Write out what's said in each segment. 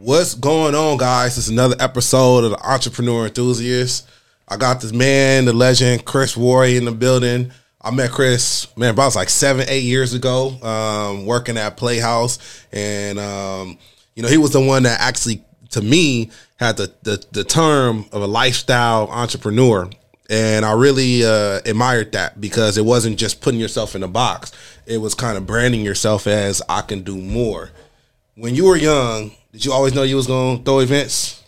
What's going on, guys? It's another episode of the Entrepreneur Enthusiast. I got this man, the legend, Chris Warrior in the building. I met Chris, man, about like seven, eight years ago, um, working at Playhouse. And, um, you know, he was the one that actually, to me, had the, the, the term of a lifestyle entrepreneur. And I really uh, admired that because it wasn't just putting yourself in a box. It was kind of branding yourself as I can do more. When you were young, did you always know you was gonna throw events?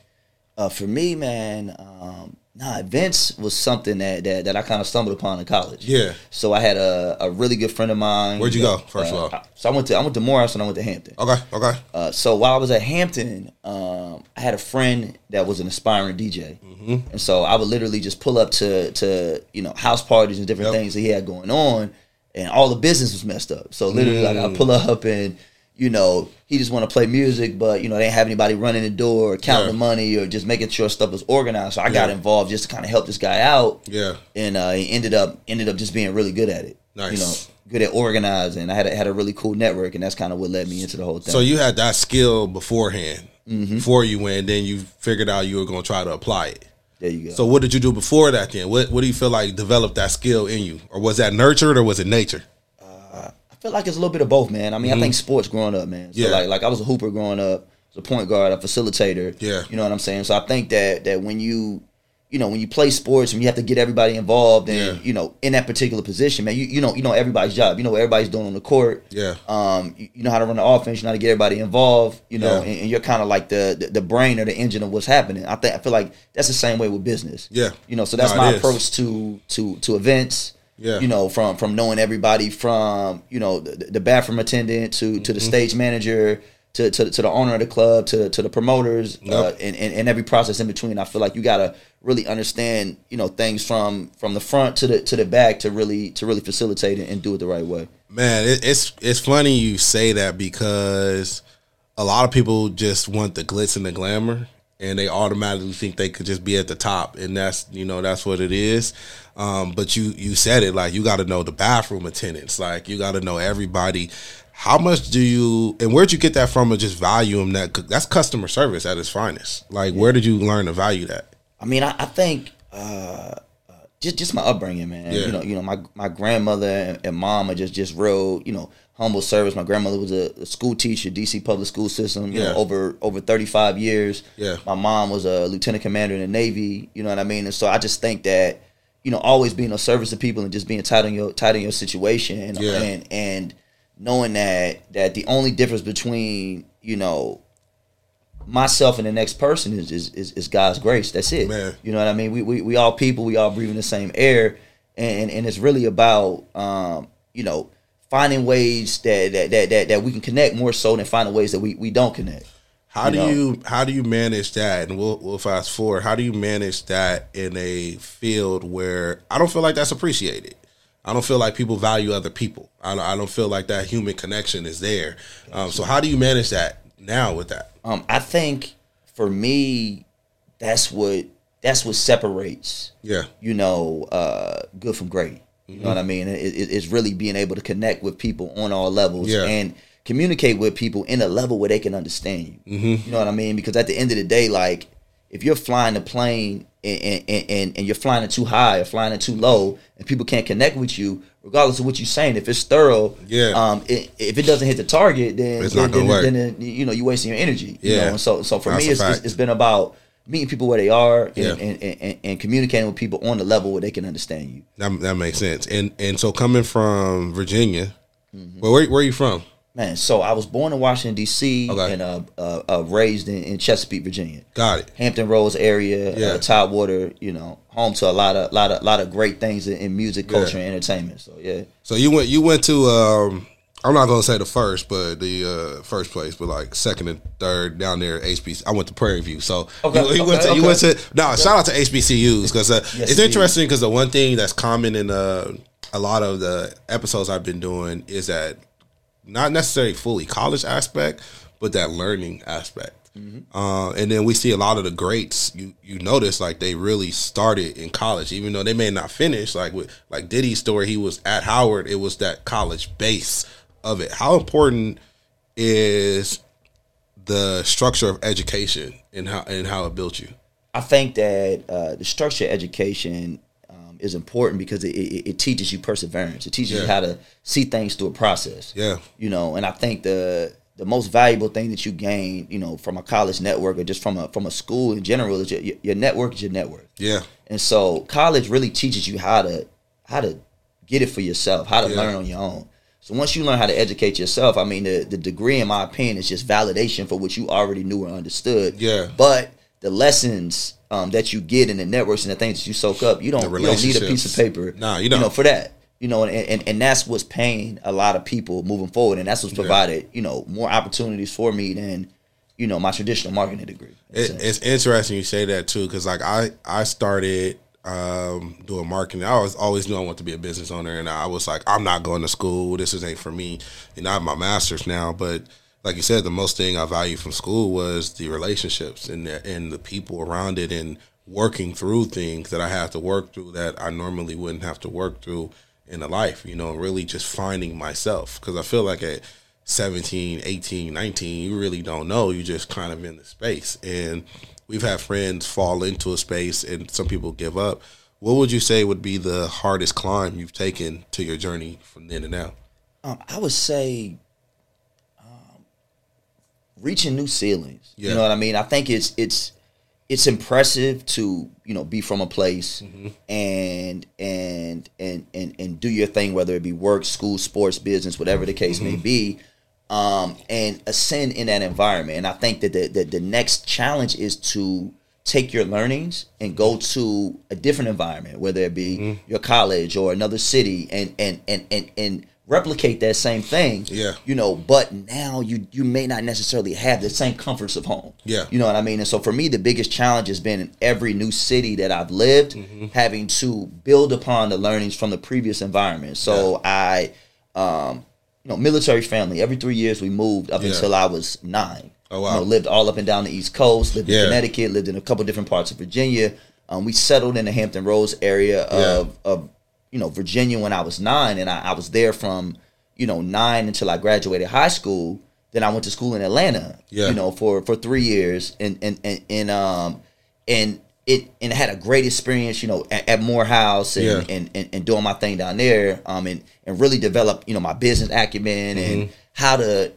Uh, for me, man, um, nah, events was something that that, that I kind of stumbled upon in college. Yeah. So I had a, a really good friend of mine. Where'd you that, go, first uh, of all? So I went to I went to Morehouse and I went to Hampton. Okay, okay. Uh, so while I was at Hampton, um, I had a friend that was an aspiring DJ, Mm-hmm. and so I would literally just pull up to to you know house parties and different Yep. things that he had going on, and all the business was messed up. So literally, like Mm. I pull up and you know he just want to play music, but you know they didn't have anybody running the door or counting Yeah. the money or just making sure stuff was organized. So I got involved just to kind of help this guy out, Yeah. and uh, he ended up ended up just being really good at it. Nice. You know, good at organizing. I had a, had a really cool network, and that's kind of what led me into the whole thing. So you had that skill beforehand, Mm-hmm. before you went, then you figured out you were gonna try to apply it. there you go. So what did you do before that then? What what do you feel like developed that skill in you? Or was that nurtured or was it nature? I feel like it's a little bit of both, man. I mean, I think sports growing up, man. So Mm-hmm. Yeah. like like I was a hooper growing up, was a point guard, a facilitator. Yeah. You know what I'm saying? So I think that that when you you know, when you play sports and you have to get everybody involved and Yeah. you know, in that particular position, man, you, you know you know everybody's job. You know what everybody's doing on the court. Yeah. Um, you, you know how to run the offense, you know how to get everybody involved, you know, Yeah. and, and you're kind of like the, the the brain or the engine of what's happening. I think I feel like that's the same way with business. Yeah. You know, so that's No, my approach to to to events. Yeah. You know, from from knowing everybody from you know the, the bathroom attendant to to Mm-hmm. the stage manager to, to to the owner of the club to to the promoters uh, and, and and every process in between. I feel like you gotta really understand you know things from from the front to the to the back to really to really facilitate it and do it the right way. Man, it, it's it's funny you say that because a lot of people just want the glitz and the glamour, and they automatically think they could just be at the top, and that's you know that's what it is. Um, but you you said it like you got to know the bathroom attendants, like you got to know everybody. How much do you and where'd you get that from? Or just value them? That that's customer service at its finest. Like where did you learn to value that? I mean, I, I think uh, uh, just just my upbringing, man. Yeah. You know, you know, my my grandmother and, and mom are just just real, you know, humble service. My grandmother was a, a school teacher, DC public school system. You Yeah. know, over over thirty five years. Yeah. My mom was a lieutenant commander in the Navy. You know what I mean? And so I just think that you know, always being of service to people and just being tight on your tight in your situation Yeah. and and knowing that that the only difference between you know myself and the next person is is, is, is God's grace. That's it. Man. You know what I mean? We, we we all people. We all breathing the same air, and and it's really about um, you know finding ways that that, that that that we can connect more so than finding ways that we, we don't connect. How You do know? you how do you manage that? And we'll we'll fast forward. How do you manage that in a field where I don't feel like that's appreciated? I don't feel like people value other people. I don't, I don't feel like that human connection is there. Um, so how do you manage that now with that? Um, I think for me, that's what that's what separates Yeah, you know, uh, good from great. You know what I mean? It, it, it's really being able to connect with people on all levels Yeah. and communicate with people in a level where they can understand you. Mm-hmm. You know what I mean? Because at the end of the day, like if you're flying a plane and, and, and, and you're flying it too high or flying it too low, and people can't connect with you, regardless of what you're saying, if it's thorough, Yeah. um, it, if it doesn't hit the target, then It's then, not gonna then, work. then, then, you know you're wasting your energy. You Yeah. know? and so so for That's me, it's, it's, it's been about meeting people where they are and, Yeah. and, and, and, and communicating with people on the level where they can understand you. that, that makes sense. And and so coming from Virginia, Mm-hmm. well, where where are you from? Man, so I was born in Washington D.C. Okay. and uh, uh, uh, raised in, in Chesapeake, Virginia, Got it. Hampton Roads area, Yeah. uh, Tidewater. You know, home to a lot of lot of lot of great things in, in music, culture, Yeah. and entertainment. So yeah, So you went you went to um I'm not gonna say the first, but the uh, first place, but like second and third down there at HBC. I went to Prairie View, so Okay, you, you went okay, to you went to no. Shout out to HBCUs because uh, Yes, it's interesting because the one thing that's common in uh, a lot of the episodes I've been doing is that not necessarily fully college aspect, but that learning aspect. Uh, and then we see a lot of the greats. You you notice like they really started in college, even though they may not finish. Like with like Diddy's story, he was at Howard. It was that college base of it. How important is the structure of education and how and how it built you? I think that uh, the structure of education is important because it, it, it teaches you perseverance. It teaches Yeah. you how to see things through a process. Yeah. You know, and I think the the most valuable thing that you gain, you know, from a college network or just from a from a school in general is your, your network is your network. Yeah. And so college really teaches you how to how to get it for yourself, how to Yeah. learn on your own. So once you learn how to educate yourself, I mean the, the degree in my opinion is just validation for what you already knew or understood. Yeah. But the lessons um, that you get in the networks and the things that you soak up, you don't, you don't need a piece of paper. Nah, you don't. you know, for that. You know, and, and, and that's what's paying a lot of people moving forward. And that's what's provided, you know, more opportunities for me than, you know, my traditional marketing degree. It, it's interesting you say that too, because like I I started um, doing marketing. I was always knew I wanted to be a business owner, and I was like, I'm not going to school. This is ain't for me. And I have my master's now, but like you said, the most thing I value from school was the relationships and the, and the people around it, and working through things that I have to work through that I normally wouldn't have to work through in a life. You know, really just finding myself because I feel like at 17, 18, 19, you really don't know. You just kind of in the space. And we've had friends fall into a space and some people give up. What would you say would be the hardest climb you've taken to your journey from then to now? Um, I would say reaching new ceilings. Yeah. You know what I mean? I think it's it's it's impressive to you know be from a place Mm-hmm. and and and and and do your thing, whether it be work, school, sports, business, whatever the case Mm-hmm. may be. Um, and ascend in that environment. And I think that the, the the next challenge is to take your learnings and go to a different environment, whether it be Mm-hmm. your college or another city, and and and and and replicate that same thing. Yeah. You know, but now you you may not necessarily have the same comforts of home. Yeah. You know what I mean? And so for me, the biggest challenge has been in every new city that I've lived, Mm-hmm. having to build upon the learnings from the previous environment. So I, um, you know, military family. Every three years we moved up Yeah. until I was nine. Oh, wow. You know, lived all up and down the East Coast. Lived Yeah. in Connecticut. Lived in a couple different parts of Virginia. Um, we settled in the Hampton Roads area of, of you know Virginia when I was nine, and I, I was there from you know nine until I graduated high school. Then I went to school in Atlanta. Yeah. You know for for three years, and and and, and um and it and had a great experience. You know at, at Morehouse and, Yeah. and, and and doing my thing down there. Um and and really develop you know my business acumen and Mm-hmm. how to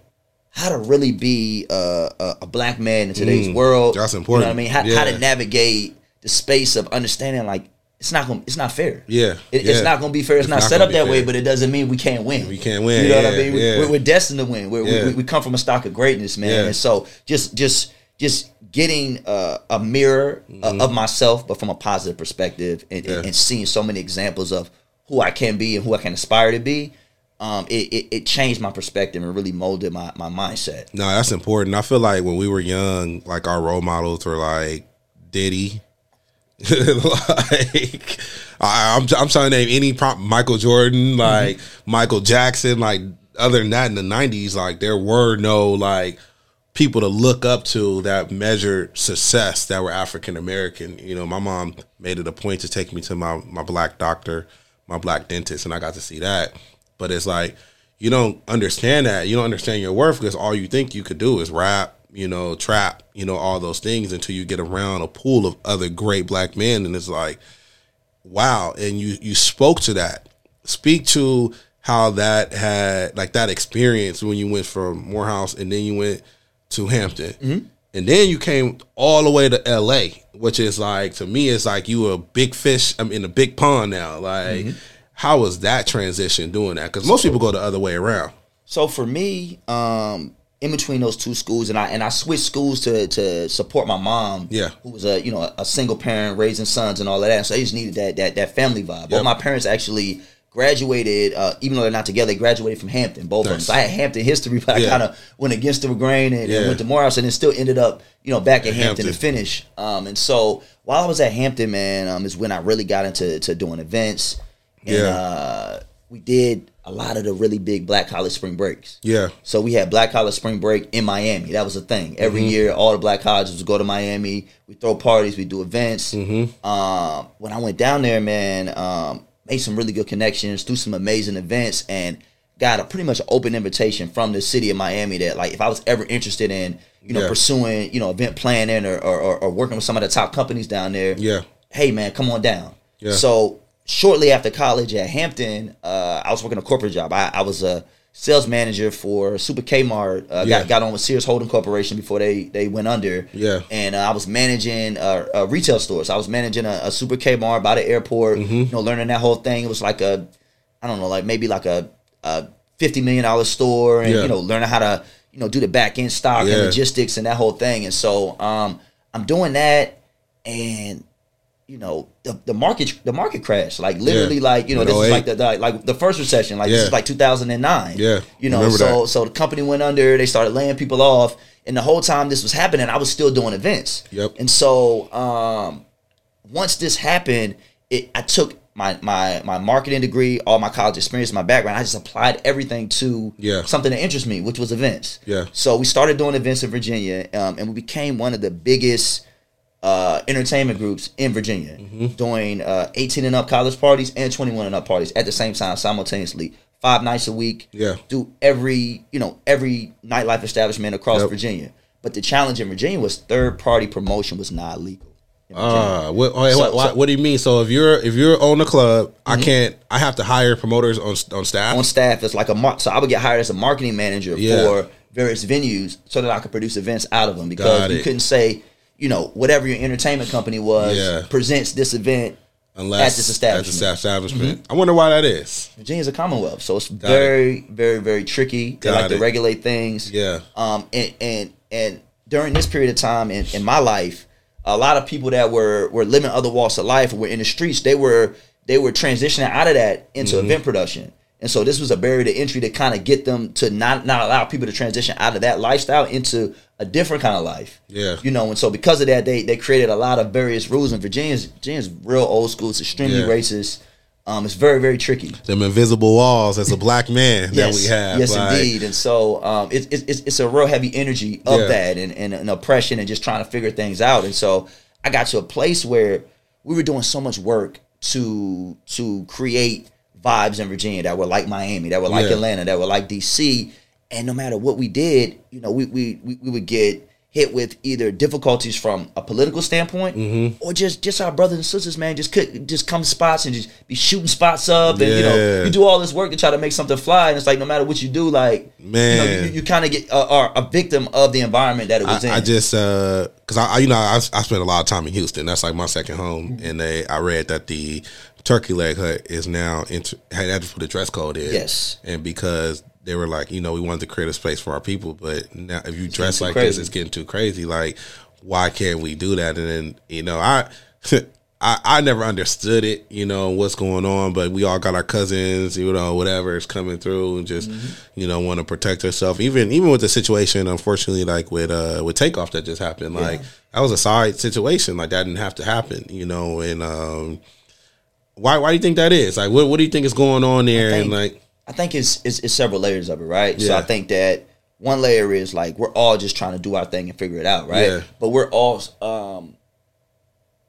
how to really be a, a, a black man in today's world. Mm, that's You important. know what I mean? How, how to navigate the space of understanding like it's not going it's not fair. Yeah, It, yeah. It's not going to be fair. It's, It's not, not set up that way, but it doesn't mean we can't win. We can't win, You know what I mean? Yeah. We're, we're destined to win. We're, Yeah. we, we come from a stock of greatness, man. Yeah. And so just just just getting uh, a mirror uh, of myself, but from a positive perspective, and, and- Mm-hmm. Yeah. and seeing so many examples of who I can be and who I can aspire to be. Um, it, it, it changed my perspective and really molded my, my mindset. No, that's important. I feel like when we were young, like our role models were like Diddy. like I, I'm, I'm trying to name any prop Michael Jordan, mm-hmm. like Michael Jackson. Like other than that, in the '90s, like there were no like people to look up to that measured success that were African American. You know, my mom made it a point to take me to my my black doctor, my black dentist, and I got to see that. But it's like you don't understand that. You don't understand your worth because all you think you could do is rap, you know, trap, you know, all those things until you get around a pool of other great black men, and it's like, wow. And you you spoke to that. Speak to how that had like that experience when you went from Morehouse and then you went to Hampton. And then you came all the way to LA, which is like to me, it's like you were a big fish. I'm in a big pond now. Like, how was that transition doing that? Because most people go the other way around. So for me, um, in between those two schools, and I and I switched schools to to support my mom, Yeah. who was a you know a single parent raising sons and all of that. So I just needed that that that family vibe. Yep. Both my parents actually graduated, uh, even though they're not together, they graduated from Hampton. Both of them. So I had Hampton history, but Yeah. I kind of went against the grain and, and went to Morehouse, and then still ended up you know back at Hampton, Hampton. to finish. Um, and so while I was at Hampton, man, um, is when I really got into to doing events. And, Yeah. uh, we did a lot of the really big black college spring breaks. Yeah. So we had Black College Spring Break in Miami. That was a thing. Every Mm-hmm. year, all the black colleges would go to Miami. We throw parties. We do events. Mm-hmm. Um, when I went down there, man, um, made some really good connections, do some amazing events, and got a pretty much open invitation from the city of Miami that, like, if I was ever interested in, you know, Yeah. pursuing, you know, event planning or, or, or, or working with some of the top companies down there. Yeah. Hey man, come on down. Yeah. So shortly after college at Hampton, uh, I was working a corporate job. I, I was a sales manager for Super Kmart. Uh, Yeah. got, got on with Sears Holding Corporation before they, they went under. Yeah. And uh, I was managing uh, uh, retail stores. I was managing a, a Super Kmart by the airport. Mm-hmm. You know, learning that whole thing. It was like a, I don't know, like maybe like a, a fifty million dollar store, and Yeah. you know, learning how to you know do the back end stock Yeah. and logistics and that whole thing. And so um, I'm doing that, and you know the, the market the market crashed like literally Yeah. like you know this is like the, the like the first recession like this is like 2009 Yeah. you know Remember so that. so the company went under they started laying people off and the whole time this was happening I was still doing events Yep. and so um once this happened it I took my my my marketing degree all my college experience my background I just applied everything to Yeah. something that interests me which was events Yeah. so we started doing events in Virginia, um, and we became one of the biggest uh, entertainment groups in Virginia, Mm-hmm. doing uh, 18 and up college parties and 21 and up parties at the same time, simultaneously, five nights a week. Yeah. do every you know every nightlife establishment across Yep. Virginia. But the challenge in Virginia was third party promotion was not legal. Uh, what, So- what, what, what do you mean? So if you're if you're on the club, I can't. I have to hire promoters on on staff. on staff it's like a mar- so I would get hired as a marketing manager Yeah. for various venues so that I could produce events out of them because you couldn't say you know whatever your entertainment company was Yeah. presents this event unless at this establishment. Mm-hmm. At this establishment. I wonder why that is. Virginia's a commonwealth so it's it. very very very tricky they Got like to regulate things Yeah. um and and and during this period of time in, in my life a lot of people that were were living other walks of life were in the streets they were they were transitioning out of that into Mm-hmm. event production and so this was a barrier to entry to kind of get them to not not allow people to transition out of that lifestyle into a different kind of life Yeah. you know and so because of that they they created a lot of various rules and virginia's virginia's real old school it's extremely Yeah. racist um it's very very tricky Them invisible walls as a black man that we have. Yes, like, indeed. And so um, it, it, it's it's a real heavy energy of Yeah. that and, and, and oppression and just trying to figure things out. And so I got to a place where we were doing so much work to to create vibes in Virginia that were like Miami, that were like Yeah. Atlanta, that were like DC. And no matter what we did, you know, we we, we, we would get hit with either difficulties from a political standpoint Mm-hmm. or just just our brothers and sisters, man, just could just come to spots and just be shooting spots up and you know you do all this work to try to make something fly and it's like no matter what you do, like you know, Man. you, you kind of get uh, are a victim of the environment that it was in. I, I just because I, I you know I, I spent a lot of time in Houston. That's like my second home, Mm-hmm. and they I read that the Turkey Leg Hut is now inter, had to put a dress code in. Yes. and because they were like, you know, we wanted to create a space for our people, but now if you dress too like this, it's getting too crazy. Like, why can't we do that? And then you know, I. I, I never understood it, you know, what's going on, but we all got our cousins, you know, whatever is coming through and just, Mm-hmm. you know, want to protect ourselves. Even even with the situation, unfortunately, like with uh with takeoff that just happened, like that was a side situation. Like that didn't have to happen, you know, and um why why do you think that is? Like what what do you think is going on there? think- and like I think it's, it's it's several layers of it, right? Yeah. So I think that one layer is like we're all just trying to do our thing and figure it out, right? Yeah. But we're all um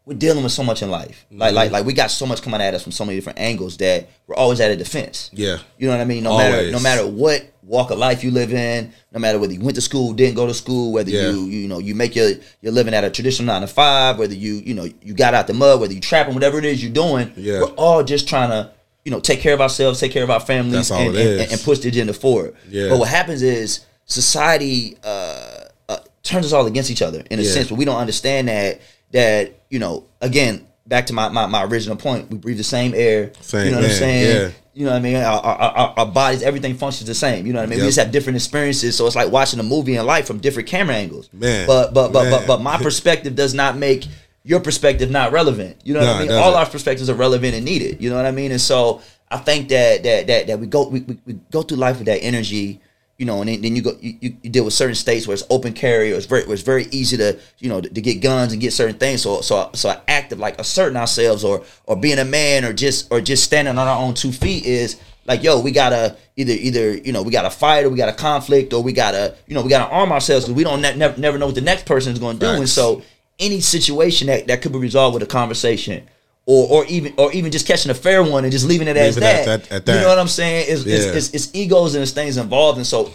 we're dealing with so much in life. Like Mm-hmm. like like we got so much coming at us from so many different angles that we're always at a defense. Yeah. You know what I mean? No matter no matter what walk of life you live in, no matter whether you went to school, didn't go to school, whether Yeah. you you know you make your your living at a traditional nine to five, whether you you know you got out the mud, whether you trapping, whatever it is you're doing, Yeah. we're all just trying to you know take care of ourselves, take care of our families, and, and, and push the agenda forward. Yeah. But what happens is society uh, uh, turns us all against each other in a Yeah. sense, but we don't understand that that you know again back to my, my, my original point, we breathe the same air. Same you know what I'm saying? yeah. You know what I mean? Our, our, our, our bodies, everything functions the same. You know what I mean? Yep. We just have different experiences, so it's like watching a movie in life from different camera angles. Man, but but but man. but but my perspective does not make your perspective not relevant. You know what I mean? All our perspectives are relevant and needed. You know what I mean? And so I think that that that that we go we, we, we go through life with that energy. You know, and then, then you go you, you, you deal with certain states where it's open carry, or it's very where it's very easy to you know to, to get guns and get certain things. So so so an act of like asserting ourselves or or being a man or just or just standing on our own two feet is like yo we gotta either either you know we gotta fight or we gotta conflict or we gotta you know we gotta arm ourselves because we don't ne- never never know what the next person is going to do and so any situation that, that could be resolved with a conversation or or even or even just catching a fair one and just leaving it as Leave it at that, that- at you know what I'm saying? It's, Yeah. it's, it's, it's egos and it's things involved, and so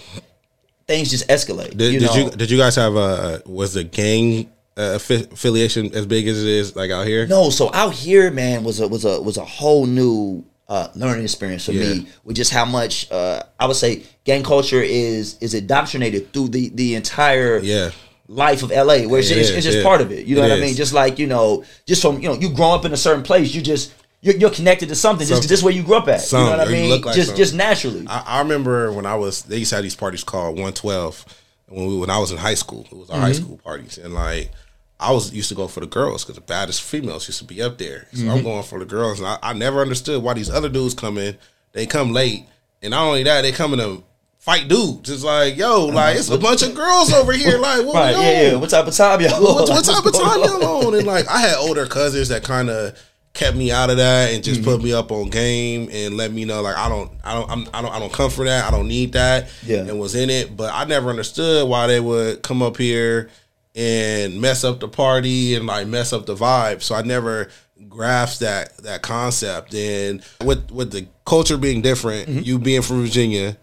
things just escalate. Did you did you did you guys have a was the gang uh, affiliation as big as it is like out here? No, so out here, man, was a was a was a whole new uh, learning experience for Yeah. me. With just how much uh, I would say gang culture is is indoctrinated through the the entire Yeah. Life of LA, where it's, It it's, it's just yeah. part of it. You know It what I mean? Just like you know, just from you know, you grow up in a certain place, you just you're, you're connected to something. Just Something. just where you grew up at. Something, you know what I mean? like just something. just naturally. I, I remember when I was they used to have these parties called 112 when we when I was in high school. It was our high Mm-hmm. school parties and like I was used to go for the girls because the baddest females used to be up there. So Mm-hmm. I'm going for the girls and I, I never understood why these other dudes come in. They come late and not only that they come in to fight dudes. It's like yo, like it's a bunch of girls over here. Like what Uh-huh. right? Yeah, yeah. What type of time y'all? what, on? what type of time y'all on? And like I had older cousins that kind of kept me out of that and just Mm-hmm. put me up on game and let me know like I don't I don't I'm, I don't I don't come for that. I don't need that. Yeah. And was in it, but I never understood why they would come up here and mess up the party and like mess up the vibe. So I never grasped that that concept. And with with the culture being different, Mm-hmm. you being from Virginia,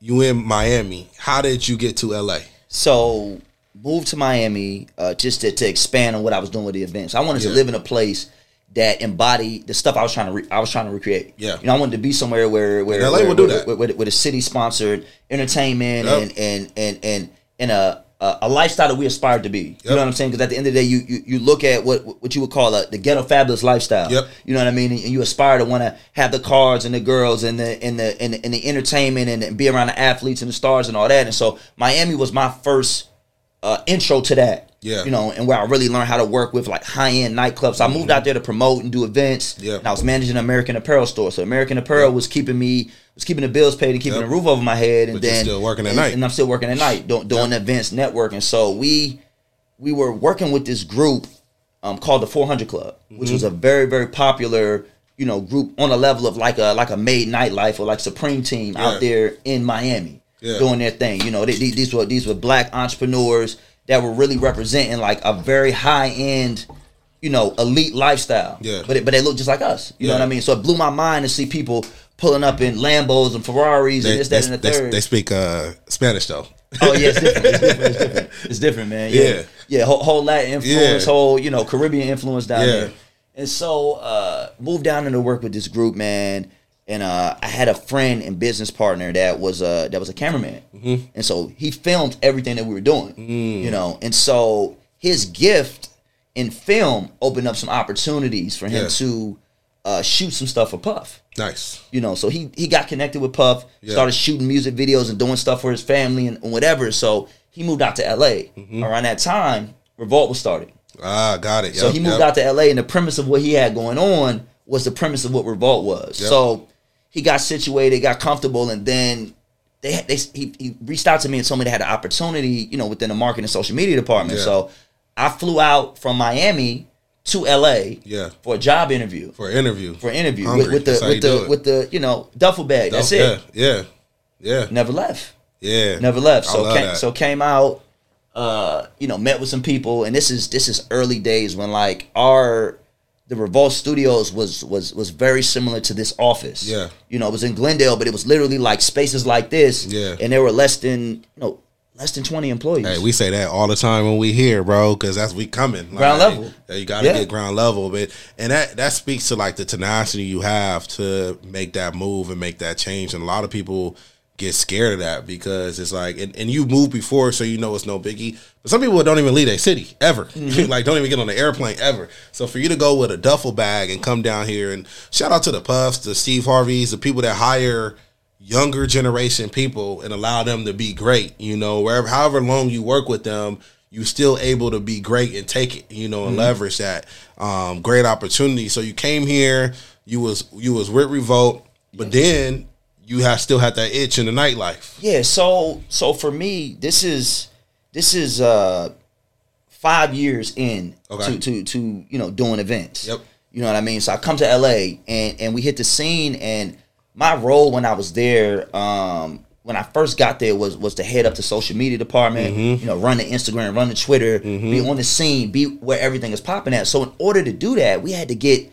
you in Miami. How did you get to LA? So moved to Miami uh, just to, to expand on what I was doing with the events. I wanted to live in a place that embodied the stuff I was trying to re- I was trying to recreate. Yeah. you know, I wanted to be somewhere where where And LA where, will do where, that. where, where, where the city sponsored entertainment Yep. and and and and and a a a lifestyle that we aspired to be. You know what I'm saying? Because at the end of the day, you, you you look at what what you would call a, the ghetto fabulous lifestyle. Yep. You know what I mean? And you aspire to want to have the cars and the girls and the and the and the, and the entertainment and, and be around the athletes and the stars and all that. And so Miami was my first uh, intro to that. Yeah. You know, and where I really learned how to work with like high end nightclubs. I moved out there to promote and do events. Yeah. And I was managing an American Apparel store. So American Apparel was keeping me was keeping the bills paid and keeping Yep. the roof over my head. And But then still working at and, night. And I'm still working at night, doing, doing events, networking. So we we were working with this group um, called the 400 Club, which Mm-hmm. was a very very popular you know group on a level of like a like a made nightlife or like Supreme Team Yeah. out there in Miami Yeah. doing their thing. You know, they, they- these were these were black entrepreneurs that were really representing like a very high end. You know, elite lifestyle. Yeah. But it, but they look just like us. You know what I mean? So it blew my mind to see people pulling up in Lambos and Ferraris They, and this, that, and the they- third. they speak uh, Spanish though. Oh yeah, it's different. It's different. It's different, it's different man. Yeah, Yeah. yeah. whole, whole Latin influence, Yeah. whole you know Caribbean influence down Yeah. there. And so uh, moved down into work with this group, man. And uh, I had a friend and business partner that was a that was a cameraman, Mm-hmm. and so he filmed everything that we were doing, Mm. you know. And so his gift in film opened up some opportunities for him Yeah. to uh, shoot some stuff for Puff Nice. you know so he he got connected with puff Yeah. started shooting music videos and doing stuff for his family and, and whatever so he moved out to la Mm-hmm. around that time revolt was started Ah, got it. so he moved yep. out to la and the premise of what he had going on was the premise of what revolt was Yep. so he got situated got comfortable and then they, had- they he, he reached out to me and told me they had an opportunity you know within the marketing and social media department Yeah. so i flew out from miami to la Yeah. for a job interview for an interview. for an interview Hungry. with, with the That's how you with the with the you know duffel bag. That's it. Yeah. Yeah. Yeah. Never left. Yeah. Never left. So came, so came out. Uh, you know, met with some people, and this is this is early days when like our the Revolt Studios was was was very similar to this office. Yeah. you know, it was in Glendale, but it was literally like spaces like this. Yeah. and there were less than you know less than twenty employees. Hey, we say that all the time when we here, bro, because that's we coming Ground level. You got to Yeah. get ground level, but and that that speaks to like the tenacity you have to make that move and make that change. And a lot of people get scared of that because it's like, and, and you moved before, so you know it's no biggie. But some people don't even leave their city ever, Mm-hmm. like don't even get on the airplane ever. So for you to go with a duffel bag and come down here, and shout out to the Puffs, the Steve Harveys, the people that hire younger generation people and allow them to be great. You know, wherever however long you work with them, you still able to be great and take it. You know, and leverage that um, great opportunity. So you came here, you was you was with Revolt, but then you have still had that itch in the nightlife. Yeah, so so for me, this is this is uh five years in Okay. to to to you know doing events. Yep. You know what I mean? So I come to LA and and we hit the scene and my role when I was there, um, when I first got there was was to head up the social media department, Mm-hmm. you know, run the Instagram, run the Twitter, be on the scene, be where everything is popping at. So in order to do that, we had to get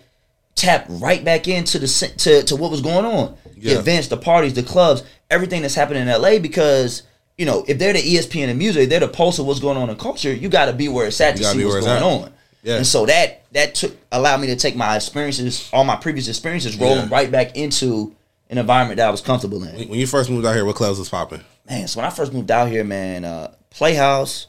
tapped right back into the to, to what was going on. Yeah. The events, the parties, the clubs, everything that's happening in LA because you know, if they're the ESPN and music, they're the pulse of what's going on in culture. You got to be where it's at to see what's going on. Yeah. And so that that took allowed me to take my experiences, all my previous experiences, roll yeah. right back into an environment that I was comfortable in. When you first moved out here, what clubs was popping? Man, so when I first moved out here, man, uh, Playhouse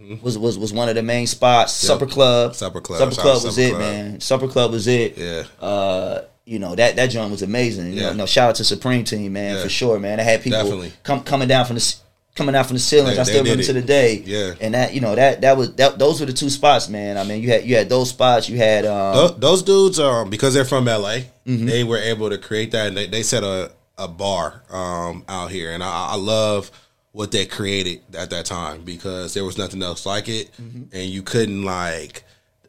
mm-hmm. was, was was one of the main spots. Yep. Supper Club, Supper Club, Supper Club was Supper it, Club. man. Supper Club was it. Yeah. Uh, you know that that joint was amazing. You yeah. know, shout out to Supreme Team, man, yeah. for sure, man. I had people Definitely. come coming down from the coming out from the ceilings. They, I still remember to the day. Yeah. And that you know that that was that those were the two spots, man. I mean, you had you had those spots. You had um, those, those dudes um because they're from LA, mm-hmm. they were able to create that, and they, they set a a bar um out here, and I, I love what they created at that time because there was nothing else like it, mm-hmm. and you couldn't like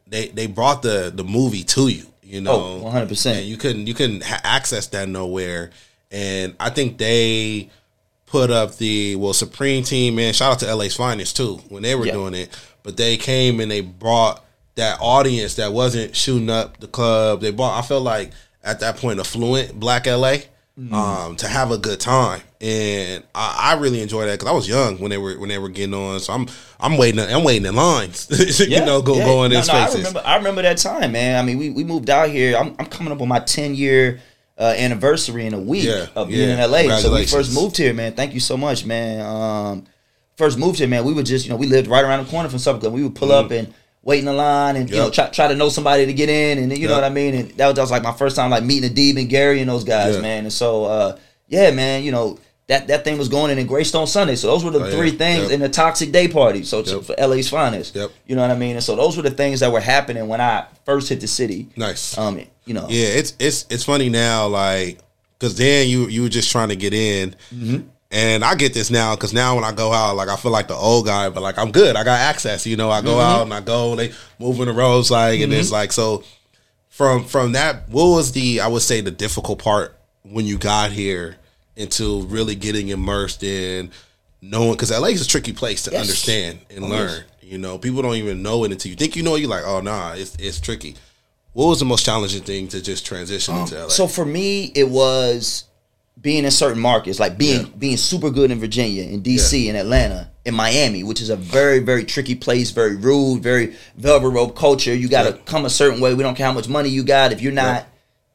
they they brought the the movie to you. You know, one hundred percent. You couldn't you couldn't ha- access that nowhere, and I think they put up the well Supreme team man. Shout out to LA's finest too when they were yep. doing it, but they came and they brought that audience that wasn't shooting up the club. They brought. I felt like at that point affluent Black LA. Mm-hmm. Um, to have a good time, and I, I really enjoy that because I was young when they were when they were getting on. So I'm I'm waiting I'm waiting in lines, yeah, you know, go yeah. going in no, spaces. I remember I remember that time, man. I mean, we, we moved out here. I'm, I'm coming up on my 10 year uh, anniversary in a week yeah, of being in LA. So we first moved here, man. Thank you so much, man. Um, first moved here, man. We would just, you know, we lived right around the corner from something. We would pull mm-hmm. up and wait in the line and yep. you know try, try to know somebody to get in and you yep. know what I mean. And that was, that was like my first time like meeting Adib and Gary and those guys, man. And so uh, yeah, man, you know that that thing was going in in Greystone Sunday. So those were the oh, three yeah. things yep. in the Toxic Day Party. So yep. for LA's finest. Yep. You know what I mean? And so those were the things that were happening when I first hit the city. Nice. Um, you know. Yeah, it's it's it's funny now, like because then you you were just trying to get in. Mm-hmm. And I get this now because now when I go out, like I feel like the old guy, but like I'm good. I got access. You know, I go mm-hmm. out and I go. They moving the roads like, mm-hmm. and it's mm-hmm. like so. From from that, what was the I would say the difficult part when you got here into really getting immersed in knowing because LA is a tricky place to yes. understand and oh, learn. Yes. You know, people don't even know it until you think you know. You're like, oh nah, it's it's tricky. What was the most challenging thing to just transition um, into LA? So for me, it was being in certain markets, like being yeah. being super good in Virginia, in DC, yeah. in Atlanta, in Miami, which is a very very tricky place, very rude, very velvet rope culture. You got to yeah. come a certain way. We don't care how much money you got. If you're not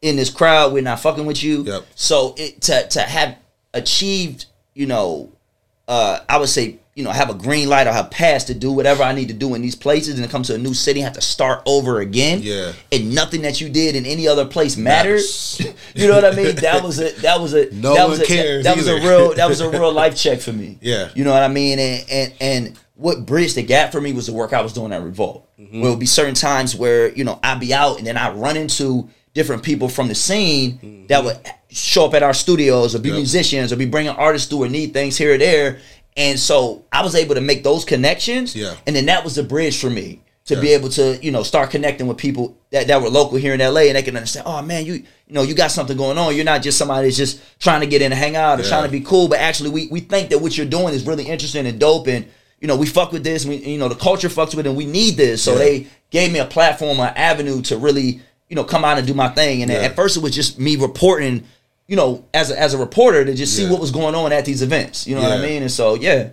in this crowd, we're not fucking with you. Yep. So it, to to have achieved, you know, uh, I would say you know, have a green light or have passed to do whatever I need to do in these places and come to a new city, have to start over again. Yeah. And nothing that you did in any other place matters. you know what I mean? That was a that was a no that was a, cares. That, that was a real that was a real life check for me. Yeah. You know what I mean? And and and what bridged the gap for me was the work I was doing at Revolt. Mm-hmm. Where it would be certain times where, you know, I'd be out and then I'd run into different people from the scene mm-hmm. that would show up at our studios or be yep. musicians or be bringing artists through or need things here or there and so I was able to make those connections. Yeah. And then that was the bridge for me to yeah. be able to, you know, start connecting with people that, that were local here in LA and they can understand, oh man, you you know, you got something going on. You're not just somebody that's just trying to get in and hang out or yeah. trying to be cool, but actually we we think that what you're doing is really interesting and dope and you know, we fuck with this, we you know, the culture fucks with it and we need this. So they gave me a platform, an avenue to really, you know, come out and do my thing. And at first it was just me reporting you know, as a, as a reporter to just see what was going on at these events. You know yeah. what I mean? And so, yeah.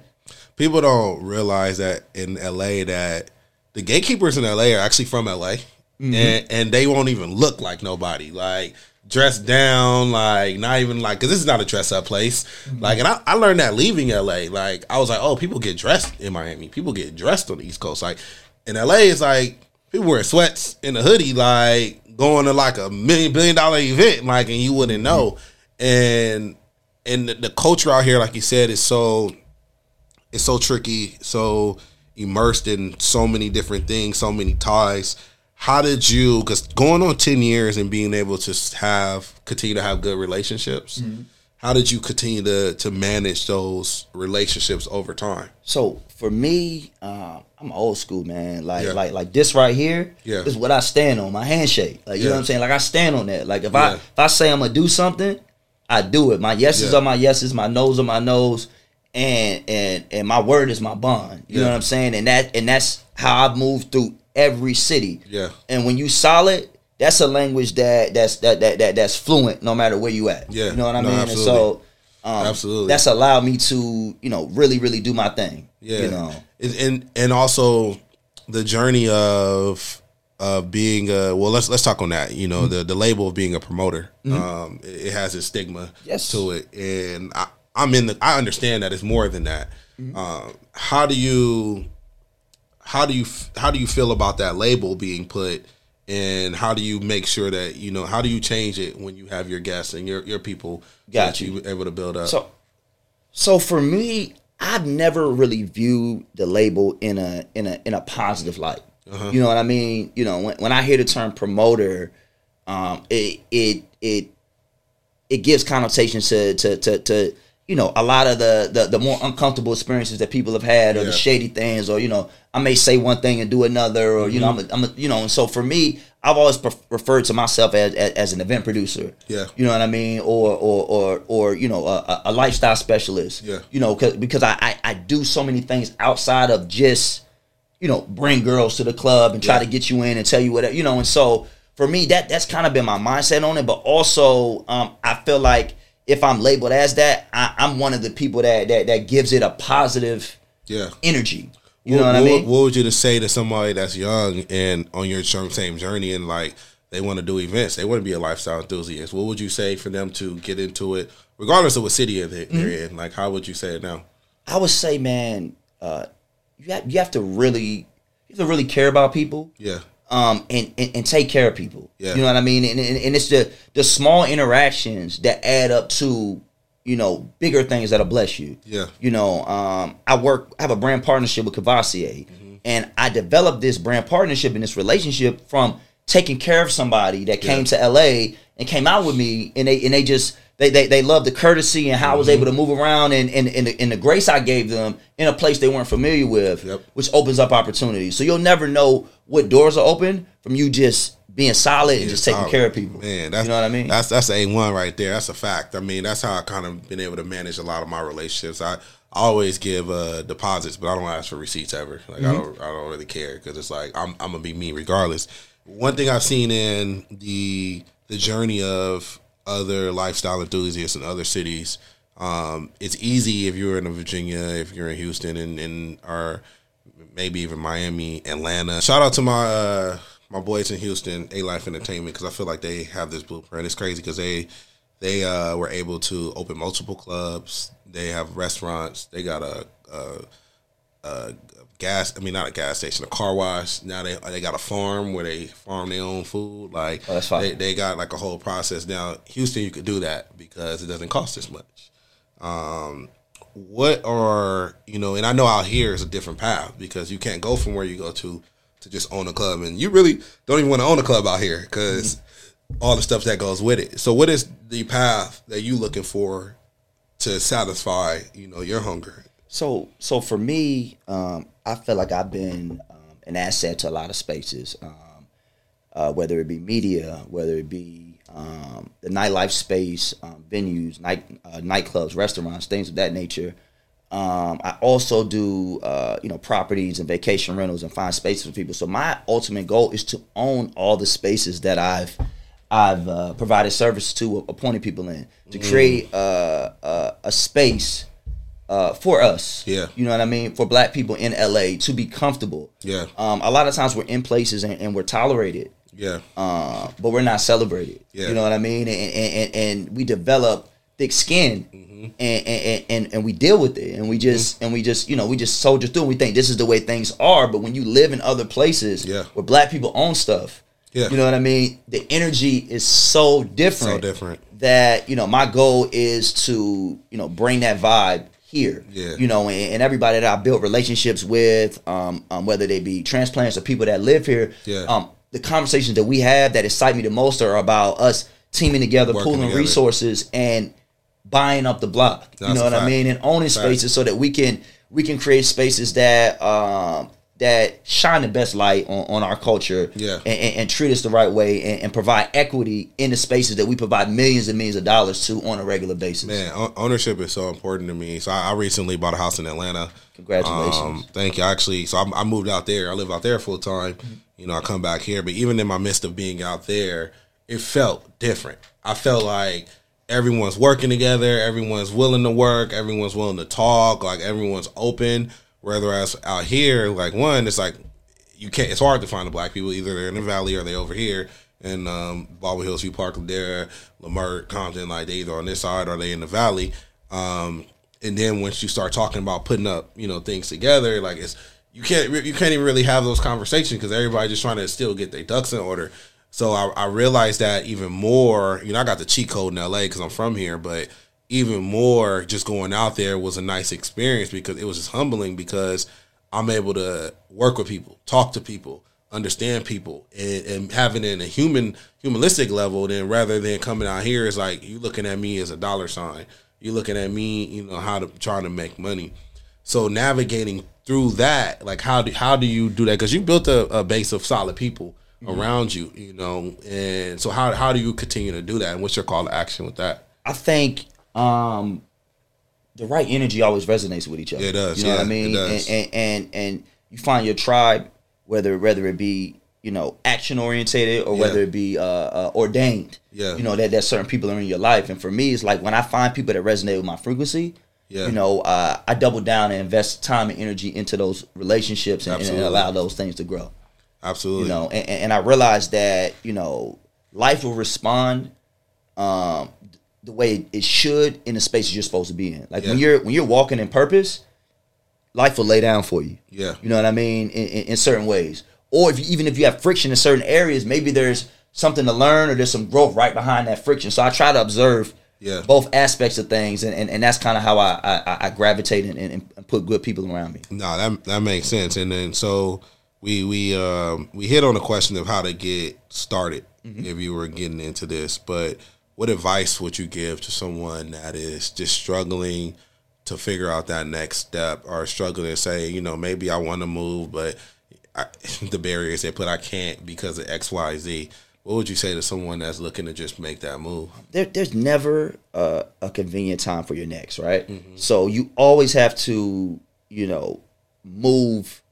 People don't realize that in LA that the gatekeepers in LA are actually from LA, mm-hmm. and and they won't even look like nobody. Like dressed down, like not even like because this is not a dress up place. Mm-hmm. Like, and I, I learned that leaving LA. Like, I was like, oh, people get dressed in Miami. People get dressed on the East Coast. Like in LA, it's like people wearing sweats in a hoodie. Like going to like a million billion dollar event, like, and you wouldn't know. And and the, the culture out here, like you said, is so it's so tricky, so immersed in so many different things, so many ties. How did you? Because going on ten years and being able to have continue to have good relationships. Mm-hmm how did you continue to to manage those relationships over time? So for me, uh, I'm old school, man. Like yeah. like like this right here yeah. is what I stand on. My handshake, like you yeah. know what I'm saying. Like I stand on that. Like if I if I say I'm gonna do something, I do it. My yeses are my yeses. My no's are my no's. And and and my word is my bond. You know what I'm saying? And that and that's how I've moved through every city. Yeah. And when you solid, that's a language that that's that that, that that's fluent no matter where you at. Yeah. You know what I no, mean? Absolutely. And so um, Absolutely. that's allowed me to you know really really do my thing. Yeah, you know. and and, and also the journey of of being a well, let's let's talk on that. You Mm-hmm. know, the the label of being a promoter, um, it, it has its stigma Yes. to it, and I, I'm in the. I understand that it's more than that. Mm-hmm. Um, how do you how do you how do you feel about that label being put? And how do you make sure that you know? How do you change it when you have your guests and your your people Got that you. you able to build up? So, so for me, I've never really viewed the label in a in a in a positive light. Uh-huh. You know what I mean? You know, when, when I hear the term promoter, um, it it it it gives connotations to to to, to you know a lot of the, the the more uncomfortable experiences that people have had, or Yeah. the shady things, or you know, I may say one thing and do another, or you know, I'm Mm-hmm. a, I'm a, you know, and so for me, I've always pref- referred to myself as, as as an event producer. Yeah. you know what I mean, or or or or you know, a, a- lifestyle specialist. Yeah. you know, cause, because I, I I do so many things outside of just you know, bring girls to the club and try Yeah. to get you in and tell you whatever, you know. And so for me, that that's kind of been my mindset on it. But also, um, I feel like if I'm labeled as that, I, I'm one of the people that that that gives it a positive yeah. energy. You know what, I mean? What would you to say to somebody that's young and on your same same journey and like they want to do events, they want to be a lifestyle enthusiast? What would you say for them to get into it, regardless of what city they're Mm-hmm. in? Like, how would you say it now? I would say, man, uh, you have, you have to really you have to really care about people. Yeah, um, and, and, and take care of people. Yeah. You know what I mean? And, and, and it's the the small interactions that add up to, you know, bigger things that'll bless you. Yeah. You know, um, I work, I have a brand partnership with Courvoisier, Mm-hmm. and I developed this brand partnership and this relationship from taking care of somebody that came to LA and came out with me, and they and they just. They, they, they love the courtesy and how I was Mm-hmm. able to move around and, and, and, the, and the grace I gave them in a place they weren't familiar with, Yep. which opens up opportunities. So you'll never know what doors are open from you just being solid and just taking Solid. care of people. Man, that's you know what I mean? That's that's a one right there. That's a fact. I mean, that's how I kind of been able to manage a lot of my relationships. I, I always give uh, deposits, but I don't ask for receipts ever. Like Mm-hmm. I don't I don't really care because it's like I'm I'm gonna be me regardless. One thing I've seen in the the journey of other lifestyle enthusiasts in other cities. Um, it's easy if you're in Virginia, if you're in Houston, and, and or maybe even Miami, Atlanta. Shout out to my uh, my boys in Houston, A Life Entertainment, because I feel like they have this blueprint. It's crazy because they they uh, were able to open multiple clubs. They have restaurants. They got a, a, a gas. I mean, not a gas station, a car wash. Now they they got a farm where they farm their own food. Like Oh, they, they got like a whole process. Now Houston, you could do that because it doesn't cost as much um, what are you know and i know out here is a different path because you can't go from where you go to to just own a club and you really don't even want to own a club out here because all the stuff that goes with it so what is the path that you looking for to satisfy you know your hunger So so for me, um, I feel like I've been um, an asset to a lot of spaces, um, uh, whether it be media, whether it be um, the nightlife space, um, venues, night uh, nightclubs, restaurants, things of that nature. Um, I also do uh, you know properties and vacation rentals and find spaces for people. So my ultimate goal is to own all the spaces that I've I've uh, provided service to, appointed people in, to create uh, uh, a space uh, for us. Yeah. You know what I mean? For black people in LA to be comfortable. Yeah. Um, a lot of times we're in places and, and we're tolerated, yeah uh, but we're not celebrated. Yeah. You know what I mean? And, and, and, and we develop thick skin Mm-hmm. and, and, and, and we deal with it and we just and we just you know we just soldier through and we think this is the way things are but when you live in other places Yeah. where black people own stuff Yeah. you know what I mean the energy is so different so different that you know my goal is to you know bring that vibe here Yeah. you know and, and everybody that i built relationships with um, um whether they be transplants or people that live here Yeah. um the conversations that we have that excite me the most are about us teaming together Working pooling together. resources and buying up the block you know what i mean and owning Fact. spaces so that we can we can create spaces that um that shine the best light on, on our culture Yeah. and, and, and treat us the right way and, and provide equity in the spaces that we provide millions and millions of dollars to on a regular basis. Man, ownership is so important to me. So I, I recently bought a house in Atlanta. Congratulations. Um, thank you. Actually, so I, I moved out there. I live out there full time. You know, I come back here, but even in my midst of being out there, it felt different. I felt like everyone's working together, everyone's willing to work, everyone's willing to talk, like everyone's open. Whereas out here, like one, it's like you can't. It's hard to find the black people. Either they're in the valley or they over here in um, Baldwin Hills, View Park, Ladera, Leimert, Compton. Like they either on this side or they in the valley. Um, and then once you start talking about putting up, you know, things together, like it's you can't you can't even really have those conversations because everybody's just trying to still get their ducks in order. So I, I realized that even more. You know, I got the cheat code in LA because I'm from here, but even more, just going out there was a nice experience because it was just humbling because I'm able to work with people, talk to people, understand people, and, and having it in a human humanistic level. Then rather than coming out here, is like you're looking at me as a dollar sign. You're looking at me, you know, how to trying to make money. So navigating through that, like how do how do you do that? Because you built a, a, base of solid people mm-hmm. around you, you know, and so how how do you continue to do that? And what's your call to action with that? I think um the right energy always resonates with each other. It does. You know yeah, what I mean? And, and, and and you find your tribe, whether whether it be you know action orientated or yeah. whether it be uh, uh, ordained. Yeah. You know that that certain people are in your life, and for me, it's like when I find people that resonate with my frequency. Yeah. You know, uh, I double down and invest time and energy into those relationships and, and allow those things to grow. Absolutely. You know, and, and I realized that you know life will respond um, the way it should in the spaces you're supposed to be in. Like yeah. when you're when you're walking in purpose, life will lay down for you. Yeah. You know what I mean? In, in, in certain ways or if you, even if you have friction in certain areas, maybe there's something to learn or there's some growth right behind that friction. So I try to observe yeah. both aspects of things, and, and, and that's kind of how I, I, I gravitate and, and, put good people around me. No, that that makes sense. And then so we we um, we hit on the question of how to get started mm-hmm. if you were getting into this, but what advice would you give to someone that is just struggling to figure out that next step or struggling to say, you know, maybe I want to move, but I, the barriers they put, I can't because of X, Y, Z. What would you say to someone that's looking to just make that move? There, there's never a, a, convenient time for your next, right? Mm-hmm. So you always have to, you know, move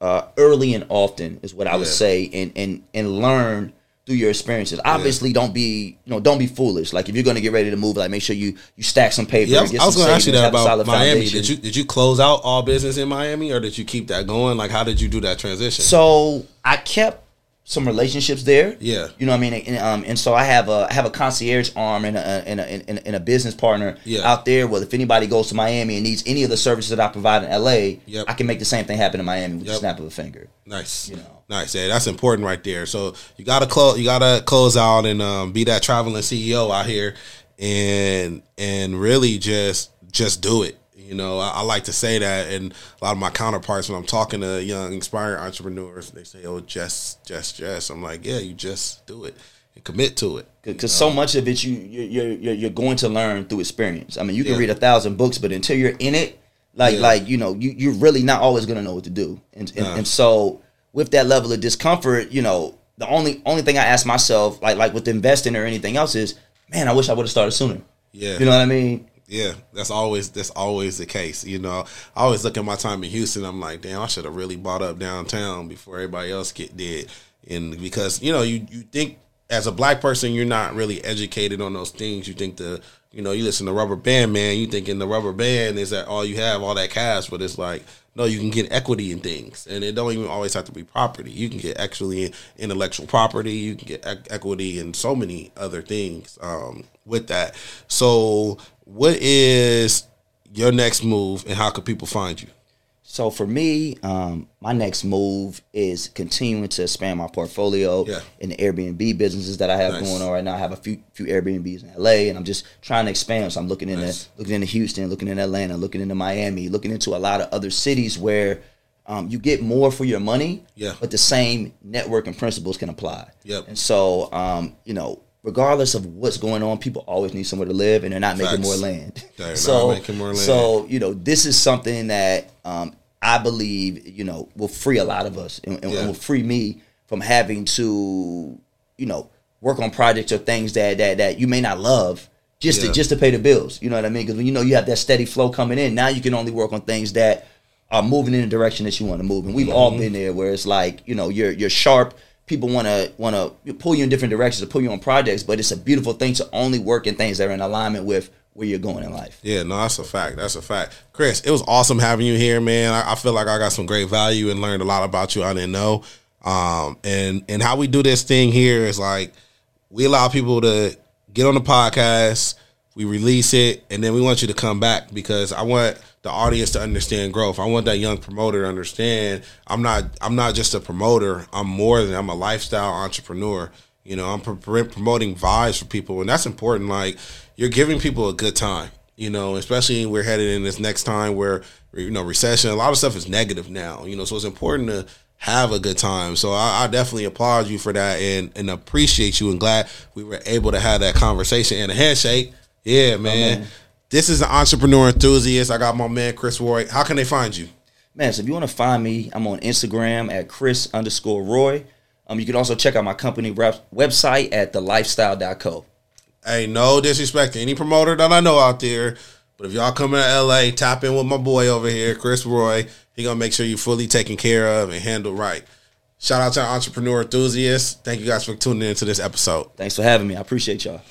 uh, early and often is what I would say, and and and learn through your experiences. Obviously, yeah. don't be you know don't be foolish. Like if you're going to get ready to move, like make sure you you stack some paper. Yeah, I was, was going to ask you that about Miami. Foundation. Did you did you close out all business in Miami, or did you keep that going? Like how did you do that transition? So I kept some relationships there. Yeah, you know what I mean. And, um, and so I have a I have a concierge arm and a and a, and a business partner yeah. out there. Well, if anybody goes to Miami and needs any of the services that I provide in LA, yep. I can make the same thing happen in Miami with yep. a snap of a finger. Nice, you know, nice. Yeah, that's important right there. So you gotta close. You gotta close out and um, be that traveling CEO out here, and and really just just do it. You know, I, I, like to say that, and a lot of my counterparts when I'm talking to young, inspiring entrepreneurs, they say, "Oh, just, just, just." I'm like, "Yeah, you just do it and commit to it." Because so much of it, you you're, you're you're going to learn through experience. I mean, you can yeah. read a thousand books, but until you're in it, like yeah. like you know, you you're really not always going to know what to do. And and, and so with that level of discomfort, you know, the only only thing I ask myself, like like with investing or anything else, is, man, I wish I would have started sooner. Yeah, you know what I mean. Yeah, that's always that's always the case. You know, I always look at my time in Houston. I'm like, damn, I should have really bought up downtown before everybody else get did. And because you know, you you think as a black person, you're not really educated on those things. You think the you know, you listen to Rubber Band Man, you thinking the rubber band is that all you have, all that cash, but it's like no, you can get equity in things, and it don't even always have to be property. You can get actually intellectual property. You can get equity in so many other things um, with that. So what is your next move and how can people find you? So for me, um, my next move is continuing to expand my portfolio yeah. in the Airbnb businesses that I have nice. going on right now. I have a few few Airbnbs in LA, and I'm just trying to expand. So I'm looking into nice. looking into Houston, looking in Atlanta, looking into Miami, looking into a lot of other cities where um, you get more for your money, yeah. but the same networking principles can apply. Yep. And so, um, you know, regardless of what's going on, people always need somewhere to live, and they're not Facts. making more land. They're so, making more land. So you know, this is something that um, I believe you know will free a lot of us, and, and yeah. will free me from having to you know work on projects or things that that that you may not love. Just yeah. to just to pay the bills, you know what I mean? Because when you know you have that steady flow coming in, now you can only work on things that are moving in the direction that you want to move. And we've mm-hmm. all been there, where it's like you know you're you're sharp, people want to want to pull you in different directions to pull you on projects, but it's a beautiful thing to only work in things that are in alignment with where you're going in life. Yeah, no, that's a fact. That's a fact. Chris, it was awesome having you here, man. I, I feel like I got some great value and learned a lot about you I didn't know. Um, and and how we do this thing here is like we allow people to get on the podcast, we release it, and then we want you to come back because I want the audience to understand growth. I want that young promoter to understand I'm not I'm not just a promoter. I'm more than I'm a lifestyle entrepreneur. You know, I'm pro- promoting vibes for people, and that's important. Like you're giving people a good time. You know, especially we're headed in this next time where you know recession. A lot of stuff is negative now. You know, so it's important to have a good time. So I, I, definitely applaud you for that and, and appreciate you and glad we were able to have that conversation and a handshake. Yeah, man. Oh, man. This is an entrepreneur enthusiast. I got my man Chris Roy. How can they find you? Man, so if you want to find me, I'm on Instagram at Chris underscore Roy. Um, you can also check out my company rep- website at thelifestyle.co. Hey, no disrespect to any promoter that I know out there, but if y'all coming to LA, tap in with my boy over here, Chris Roy. He gonna make sure you fully taken care of and handled right. Shout out to our entrepreneur enthusiasts. Thank you guys for tuning in to this episode. Thanks for having me. I appreciate y'all.